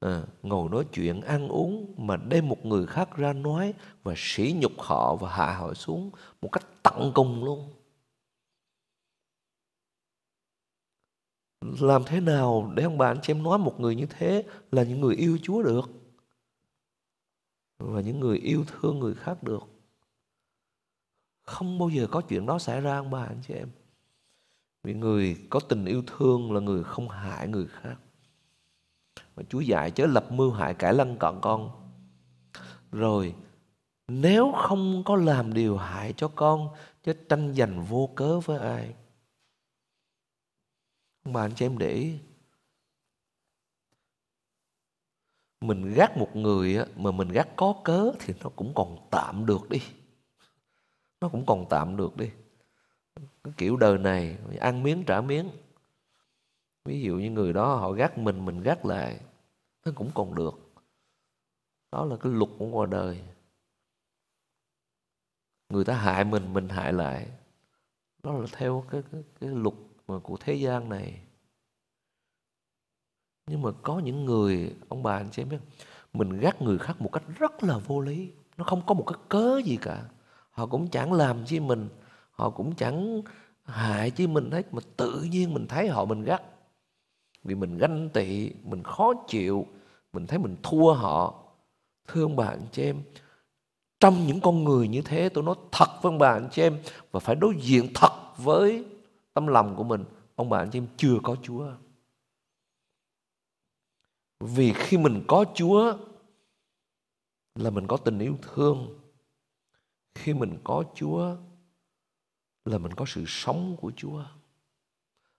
à, ngồi nói chuyện ăn uống mà đem một người khác ra nói và sỉ nhục họ và hạ họ xuống một cách tận cùng luôn. Làm thế nào để ông bà anh chị em nói một người như thế là những người yêu Chúa được? Và những người yêu thương người khác được? Không bao giờ có chuyện đó xảy ra ông bà anh chị em. Vì người có tình yêu thương là người không hại người khác mà Chúa dạy chớ lập mưu hại cải lân cận con. Rồi, nếu không có làm điều hại cho con, chớ tranh giành vô cớ với ai. Mà anh chị em để ý, mình gác một người mà mình gác có cớ thì nó cũng còn tạm được đi. Nó cũng còn tạm được đi. Cái kiểu đời này, ăn miếng trả miếng. Ví dụ như người đó họ gắt mình mình gắt lại nó cũng còn được. Đó là cái luật của ngoài đời. Người ta hại mình mình hại lại. Đó là theo cái cái, cái luật mà của thế gian này. Nhưng mà có những người ông bà anh chị em biết mình gắt người khác một cách rất là vô lý. Nó không có một cái cớ gì cả. Họ cũng chẳng làm chi mình. Họ cũng chẳng hại chi mình hết mà tự nhiên mình thấy họ mình gắt vì mình ganh tị, mình khó chịu, mình thấy mình thua họ. Thương bà anh chị em, trong những con người như thế tôi nói thật với ông bà anh chị em và phải đối diện thật với tâm lòng của mình. Ông bà anh chị em chưa có Chúa. Vì khi mình có Chúa là mình có tình yêu thương. Khi mình có Chúa là mình có sự sống của Chúa.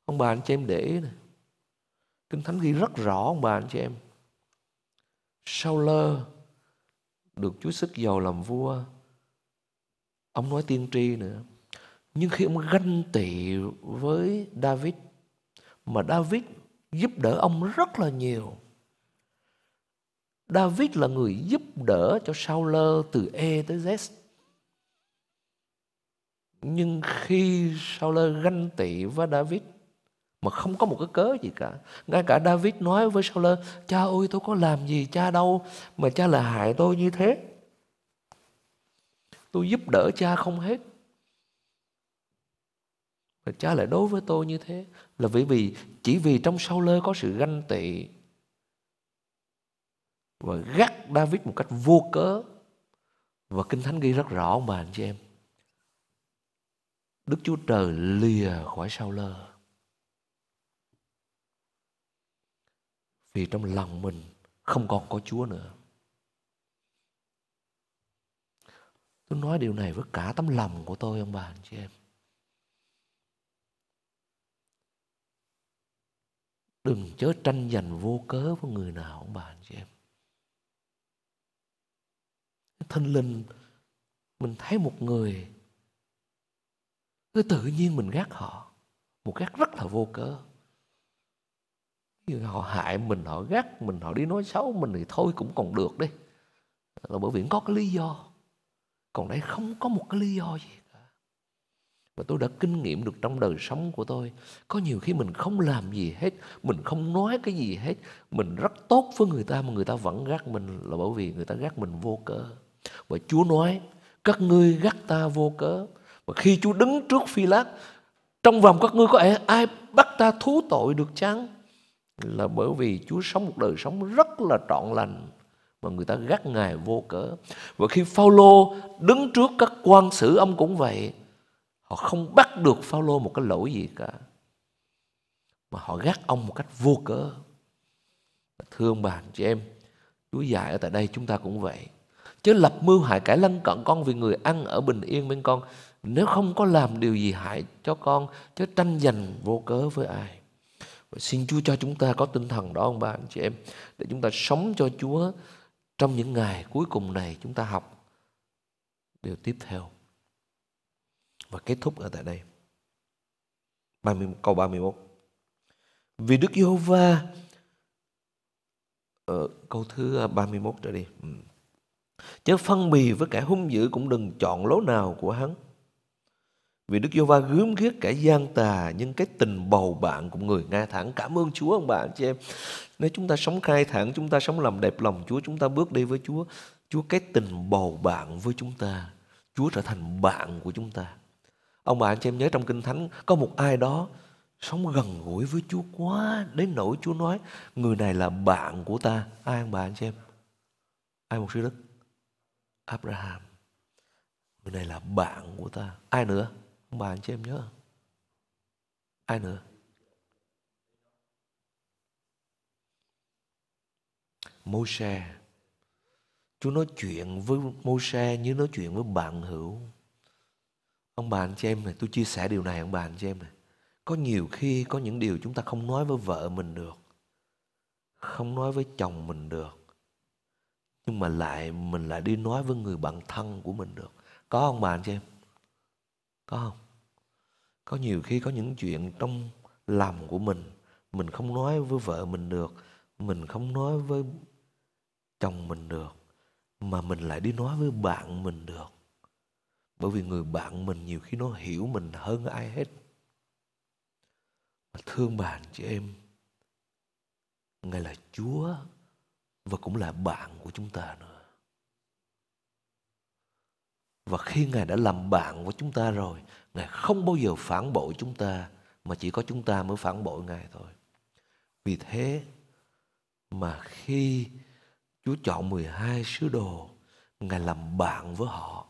Ông bà anh chị em để này kinh thánh ghi rất rõ ông bà anh chị em sau lơ được Chúa sức giàu làm vua, ông nói tiên tri nữa nhưng khi ông ganh tị với David, mà David giúp đỡ ông rất là nhiều. David là người giúp đỡ cho Saul từ E tới Z. Nhưng khi Saul ganh tị với David mà không có một cái cớ gì cả. Ngay cả David nói với Saul, cha ơi tôi có làm gì cha đâu mà cha lại hại tôi như thế. Tôi giúp đỡ cha không hết. mà cha lại đối với tôi như thế là bởi vì chỉ vì trong sau lơ có sự ganh tị và gắt David một cách vô cớ và Kinh Thánh ghi rất rõ mà anh chị em. Đức Chúa Trời lìa khỏi sau lơ. Vì trong lòng mình không còn có Chúa nữa. Tôi nói điều này với cả tấm lòng của tôi, ông bà, anh chị em. đừng chớ tranh giành vô cớ với người nào, ông bà, anh chị em Thân linh, mình thấy một người, cứ tự nhiên mình ghét họ một ghét rất là vô cớ họ hại mình họ gắt mình họ đi nói xấu mình thì thôi cũng còn được đi. Là bởi vì có cái lý do. Còn đây không có một cái lý do gì cả. Và tôi đã kinh nghiệm được trong đời sống của tôi có nhiều khi mình không làm gì hết mình không nói cái gì hết mình rất tốt với người ta mà người ta vẫn gắt mình là bởi vì người ta gắt mình vô cớ. Và Chúa nói các ngươi gắt ta vô cớ. Và khi Chúa đứng trước phi lát trong vòng các ngươi có ai, ai bắt ta thú tội được chăng? Là bởi vì Chúa sống một đời sống rất là trọn lành mà người ta gắt ngài vô cớ. Và khi Phaolô đứng trước các quan sử ông cũng vậy, họ không bắt được Phaolô một cái lỗi gì cả. Mà họ gắt ông một cách vô cớ. Thưa ông bà chị em, Chúa dạy ở tại đây chúng ta cũng vậy. Chứ lập mưu hại cải lân cận con vì người ăn ở bình yên bên con. Nếu không có làm điều gì hại cho con, chứ tranh giành vô cớ với ai. Và xin Chúa cho chúng ta có tinh thần đó ông bà anh chị em để chúng ta sống cho Chúa trong những ngày cuối cùng này chúng ta học điều tiếp theo và kết thúc ở tại đây. 30, câu 31. Vì Đức Giê-hô-va ở câu thứ ờ, 31 trở đi. Ừ. Chớ phân bì với kẻ hung dữ cũng đừng chọn lối nào của hắn. Vì Đức Giê-hô-va gớm ghét kẻ gian tà nhưng cái tình bầu bạn của người ngay thẳng. Cảm ơn Chúa ông bạn chị em. Nếu chúng ta sống khai thẳng, chúng ta sống làm đẹp lòng Chúa, chúng ta bước đi với Chúa, Chúa cái tình bầu bạn với chúng ta. Chúa trở thành bạn của chúng ta. Ông bà anh chị em nhớ trong Kinh Thánh có một ai đó sống gần gũi với Chúa quá đến nỗi Chúa nói người này là bạn của ta. Ai ông bà anh chị em? Ai một sư đức? Abraham. Người này là bạn của ta. Ai nữa? Ông bà anh chị em nhớ Ai nữa? Môi-se Chúa nói chuyện với Môi-se như nói chuyện với bạn hữu. Ông bà anh chị em này, tôi chia sẻ điều này ông bà anh chị em này. Có nhiều khi có những điều chúng ta không nói với vợ mình được. Không nói với chồng mình được. Nhưng mà lại mình lại đi nói với người bạn thân của mình được. Có ông bà anh chị em? Có không? Có nhiều khi có những chuyện trong lòng của mình mình không nói với vợ mình được, mình không nói với chồng mình được mà mình lại đi nói với bạn mình được. Bởi vì người bạn mình nhiều khi nó hiểu mình hơn ai hết. Thương bạn chị em, Ngài là Chúa và cũng là bạn của chúng ta nữa. Và khi Ngài đã làm bạn của chúng ta rồi, Ngài không bao giờ phản bội chúng ta, mà chỉ có chúng ta mới phản bội Ngài thôi. Vì thế mà khi Chúa chọn 12 sứ đồ, Ngài làm bạn với họ.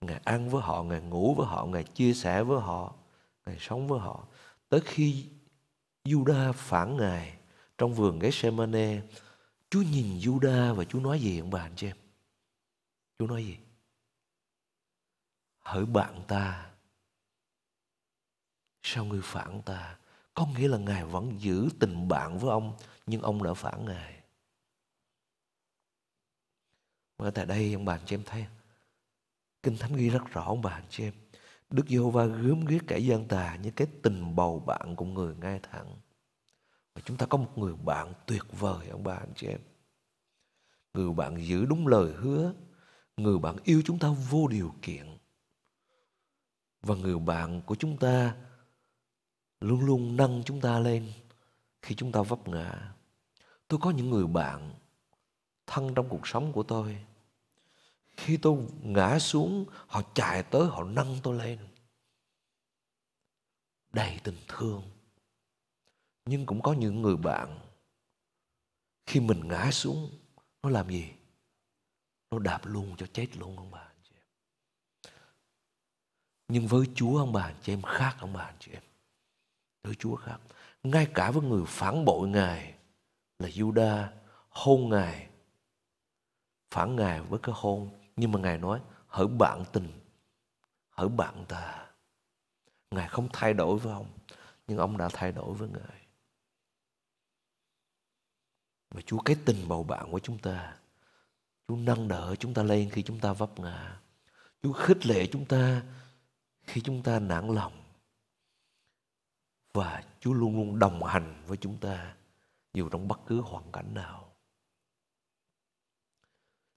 Ngài ăn với họ, Ngài ngủ với họ, Ngài chia sẻ với họ, Ngài sống với họ. Tới khi Juda phản Ngài trong vườn Gethsemane, Chúa nhìn Juda và Chúa nói gì ông bà anh chị em? Chúa nói gì? Hỡi bạn ta sao ngươi phản ta có nghĩa là ngài vẫn giữ tình bạn với ông, nhưng ông đã phản ngài và tại đây, ông bà chị em thấy, kinh thánh ghi rất rõ, ông bà chị em, Đức Giê-hô-va gớm ghiếc kẻ gian tà như cái tình bầu bạn của người ngay thẳng. Và chúng ta có một người bạn tuyệt vời, ông bà anh chị em. Người bạn giữ đúng lời hứa. Người bạn yêu chúng ta vô điều kiện và người bạn của chúng ta luôn luôn nâng chúng ta lên khi chúng ta vấp ngã. Tôi có những người bạn thân trong cuộc sống của tôi. Khi tôi ngã xuống, họ chạy tới, họ nâng tôi lên. Đầy tình thương. Nhưng cũng có những người bạn khi mình ngã xuống, nó làm gì? Nó đạp luôn cho chết luôn ông bà. Nhưng với Chúa ông bà, anh chị em khác ông bà, anh chị em. Với Chúa khác. Ngay cả với người phản bội Ngài là Juda hôn Ngài. Phản Ngài với cái hôn. Nhưng mà Ngài nói, hỡi bạn tình. Hỡi bạn ta. Ngài không thay đổi với ông. Nhưng ông đã thay đổi với Ngài. Và Chúa, cái tình bầu bạn của chúng ta. Chúa nâng đỡ chúng ta lên khi chúng ta vấp ngã. Chúa khích lệ chúng ta khi chúng ta nản lòng. Và Chúa luôn luôn đồng hành với chúng ta dù trong bất cứ hoàn cảnh nào.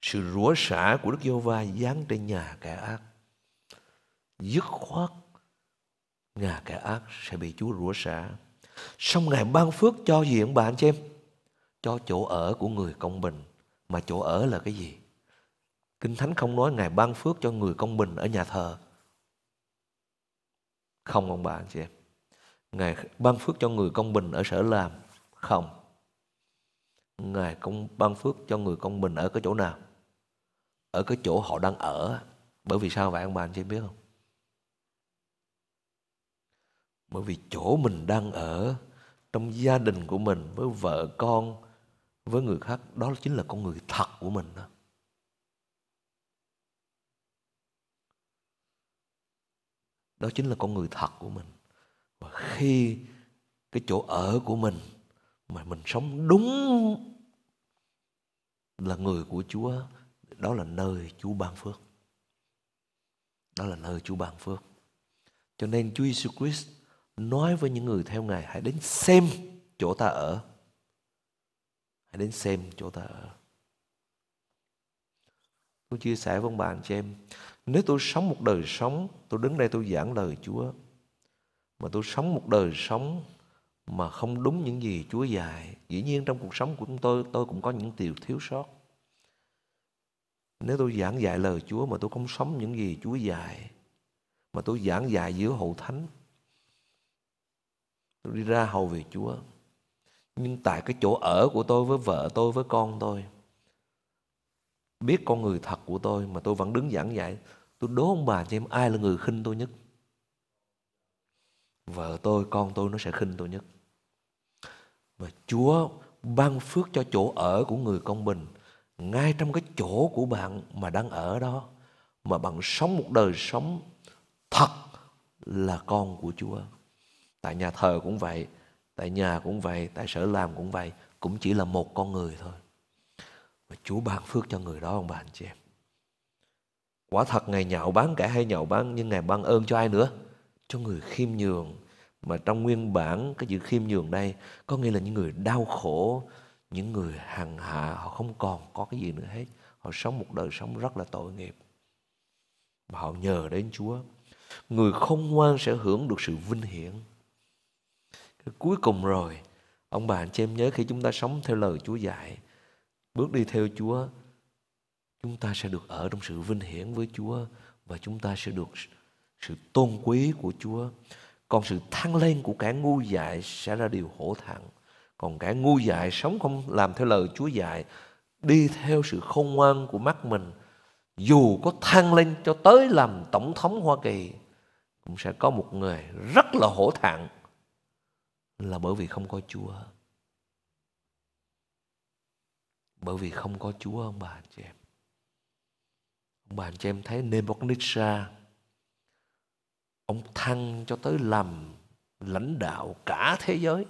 Sự rủa xả của Đức Giê-hô-va giáng trên nhà kẻ ác. Dứt khoát nhà kẻ ác sẽ bị Chúa rủa xả. Xong Ngài ban phước cho gì ông bà anh chị em? Cho chỗ ở của người công bình. Mà chỗ ở là cái gì? Kinh Thánh không nói Ngài ban phước cho người công bình ở nhà thờ. Không, ông bà, anh chị em. Ngài ban phước cho người công bình ở sở làm. Không. Ngài công ban phước cho người công bình ở cái chỗ nào? Ở cái chỗ họ đang ở. Bởi vì sao vậy, ông bà, anh chị biết không? Bởi vì chỗ mình đang ở, trong gia đình của mình, với vợ con, với người khác, đó chính là con người thật của mình đó. Đó chính là con người thật của mình. Và khi cái chỗ ở của mình mà mình sống đúng là người của Chúa, đó là nơi Chúa ban phước. Đó là nơi Chúa ban phước. Cho nên Chúa Giêsu Christ nói với những người theo Ngài hãy đến xem chỗ ta ở. Hãy đến xem chỗ ta ở. Tôi chia sẻ với ông bà anh chị em, nếu tôi sống một đời sống, tôi đứng đây tôi giảng lời Chúa, mà tôi sống một đời sống mà không đúng những gì Chúa dạy, dĩ nhiên trong cuộc sống của chúng tôi, tôi cũng có những điều thiếu sót. Nếu tôi giảng dạy lời Chúa mà tôi không sống những gì Chúa dạy, mà tôi giảng dạy giữa hậu thánh, tôi đi ra hầu về Chúa. Nhưng tại cái chỗ ở của tôi với vợ tôi, với con tôi, biết con người thật của tôi mà tôi vẫn đứng giảng dạy, tôi đố ông bà cho em ai là người khinh tôi nhất. Vợ tôi, con tôi nó sẽ khinh tôi nhất. Mà Chúa ban phước cho chỗ ở của người công bình ngay trong cái chỗ của bạn mà đang ở đó mà bạn sống một đời sống thật là con của Chúa. Tại nhà thờ cũng vậy, tại nhà cũng vậy, tại sở làm cũng vậy, cũng chỉ là một con người thôi. Và Chúa ban phước cho người đó ông bà anh chị em. Quả thật Ngài nhạo bán cả hay nhạo bán nhưng Ngài ban ơn cho ai nữa? Cho người khiêm nhường. Mà trong nguyên bản cái chữ khiêm nhường đây có nghĩa là những người đau khổ, những người hằng hạ, họ không còn có cái gì nữa hết. Họ sống một đời sống rất là tội nghiệp. Và họ nhờ đến Chúa. Người không ngoan sẽ hưởng được sự vinh hiển. Cuối cùng rồi, ông bà anh chị em nhớ khi chúng ta sống theo lời Chúa dạy, bước đi theo Chúa, chúng ta sẽ được ở trong sự vinh hiển với Chúa và chúng ta sẽ được sự tôn quý của Chúa. Còn sự thăng lên của kẻ ngu dại sẽ là điều hổ thẹn. Còn kẻ ngu dại sống không làm theo lời Chúa dạy, đi theo sự khôn ngoan của mắt mình, dù có thăng lên cho tới làm tổng thống Hoa Kỳ, cũng sẽ có một người rất là hổ thẹn là bởi vì không có Chúa. Bởi vì không có Chúa ông bà chị em. Ông bà anh chị em thấy Nebuchadnezzar, ông thăng cho tới làm lãnh đạo cả thế giới.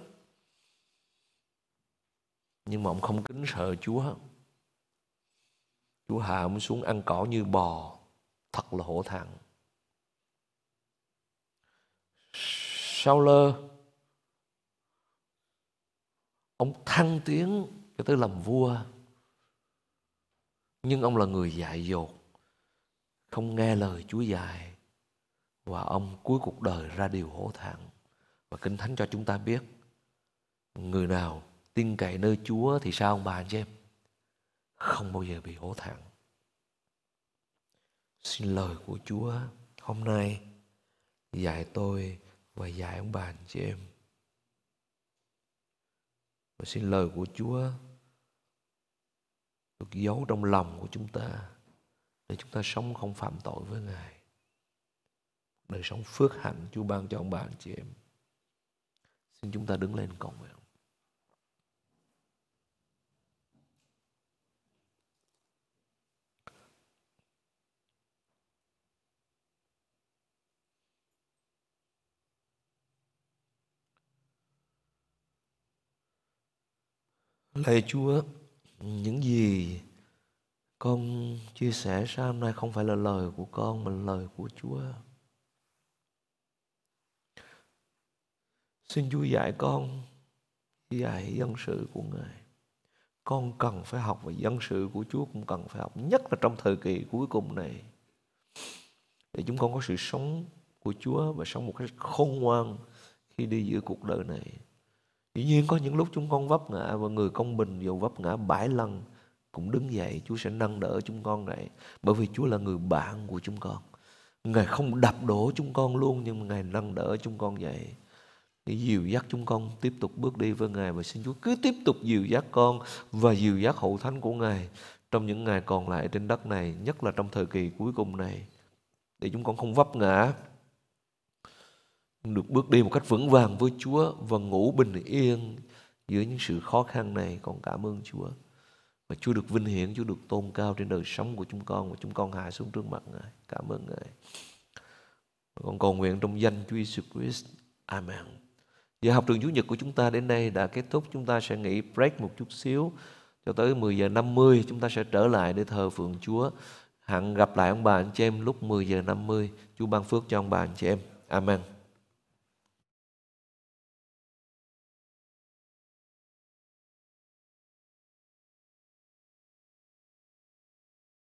Nhưng mà ông không kính sợ Chúa. Chúa hạ ông xuống ăn cỏ như bò. Thật là hổ thẹn. Sau lơ Ông thăng tiến cho tới làm vua. Nhưng ông là người dại dột. Không nghe lời Chúa dạy. Và ông cuối cuộc đời ra điều hổ thẹn. Và Kinh Thánh cho chúng ta biết. Người nào tin cậy nơi Chúa thì sao ông bà anh chị em? Không bao giờ bị hổ thẹn. Xin lời của Chúa hôm nay dạy tôi và dạy ông bà anh chị em và xin lời của Chúa được giấu trong lòng của chúng ta để chúng ta sống không phạm tội với Ngài. Đời sống phước hạnh Chúa ban cho ông bà anh chị em. Xin chúng ta đứng lên cầu nguyện. Lạy Chúa, những gì con chia sẻ sáng hôm nay không phải là lời của con mà là lời của Chúa. Xin Chúa dạy con, dạy dân sự của Ngài. Con cần phải học và dân sự của Chúa cũng cần phải học, nhất là trong thời kỳ cuối cùng này. Để chúng con có sự sống của Chúa và sống một cách khôn ngoan khi đi giữa cuộc đời này. Dĩ nhiên có những lúc chúng con vấp ngã và người công bình dù vấp ngã bảy lần cũng đứng dậy, Chúa sẽ nâng đỡ chúng con dậy. Bởi vì Chúa là người bạn của chúng con. Ngài không đập đổ chúng con luôn nhưng Ngài nâng đỡ chúng con dậy. Để dìu dắt chúng con tiếp tục bước đi với Ngài và xin Chúa cứ tiếp tục dìu dắt con và dìu dắt hậu thánh của Ngài trong những ngày còn lại trên đất này, nhất là trong thời kỳ cuối cùng này. Để chúng con không vấp ngã, được bước đi một cách vững vàng với Chúa và ngủ bình yên giữa những sự khó khăn này. Con cảm ơn Chúa. Và Chúa được vinh hiển, Chúa được tôn cao trên đời sống của chúng con và chúng con hạ xuống trước mặt Ngài. Cảm ơn Ngài. Con cầu nguyện trong danh Chúa Jesus Christ. Amen. Giờ học trường Chủ nhật của chúng ta đến đây đã kết thúc. Chúng ta sẽ nghỉ break một chút xíu. Cho tới 10 giờ 50 chúng ta sẽ trở lại để thờ phượng Chúa. Hẳn gặp lại ông bà anh chị em lúc 10 giờ 50. Chúa ban phước cho ông bà anh chị em. Amen.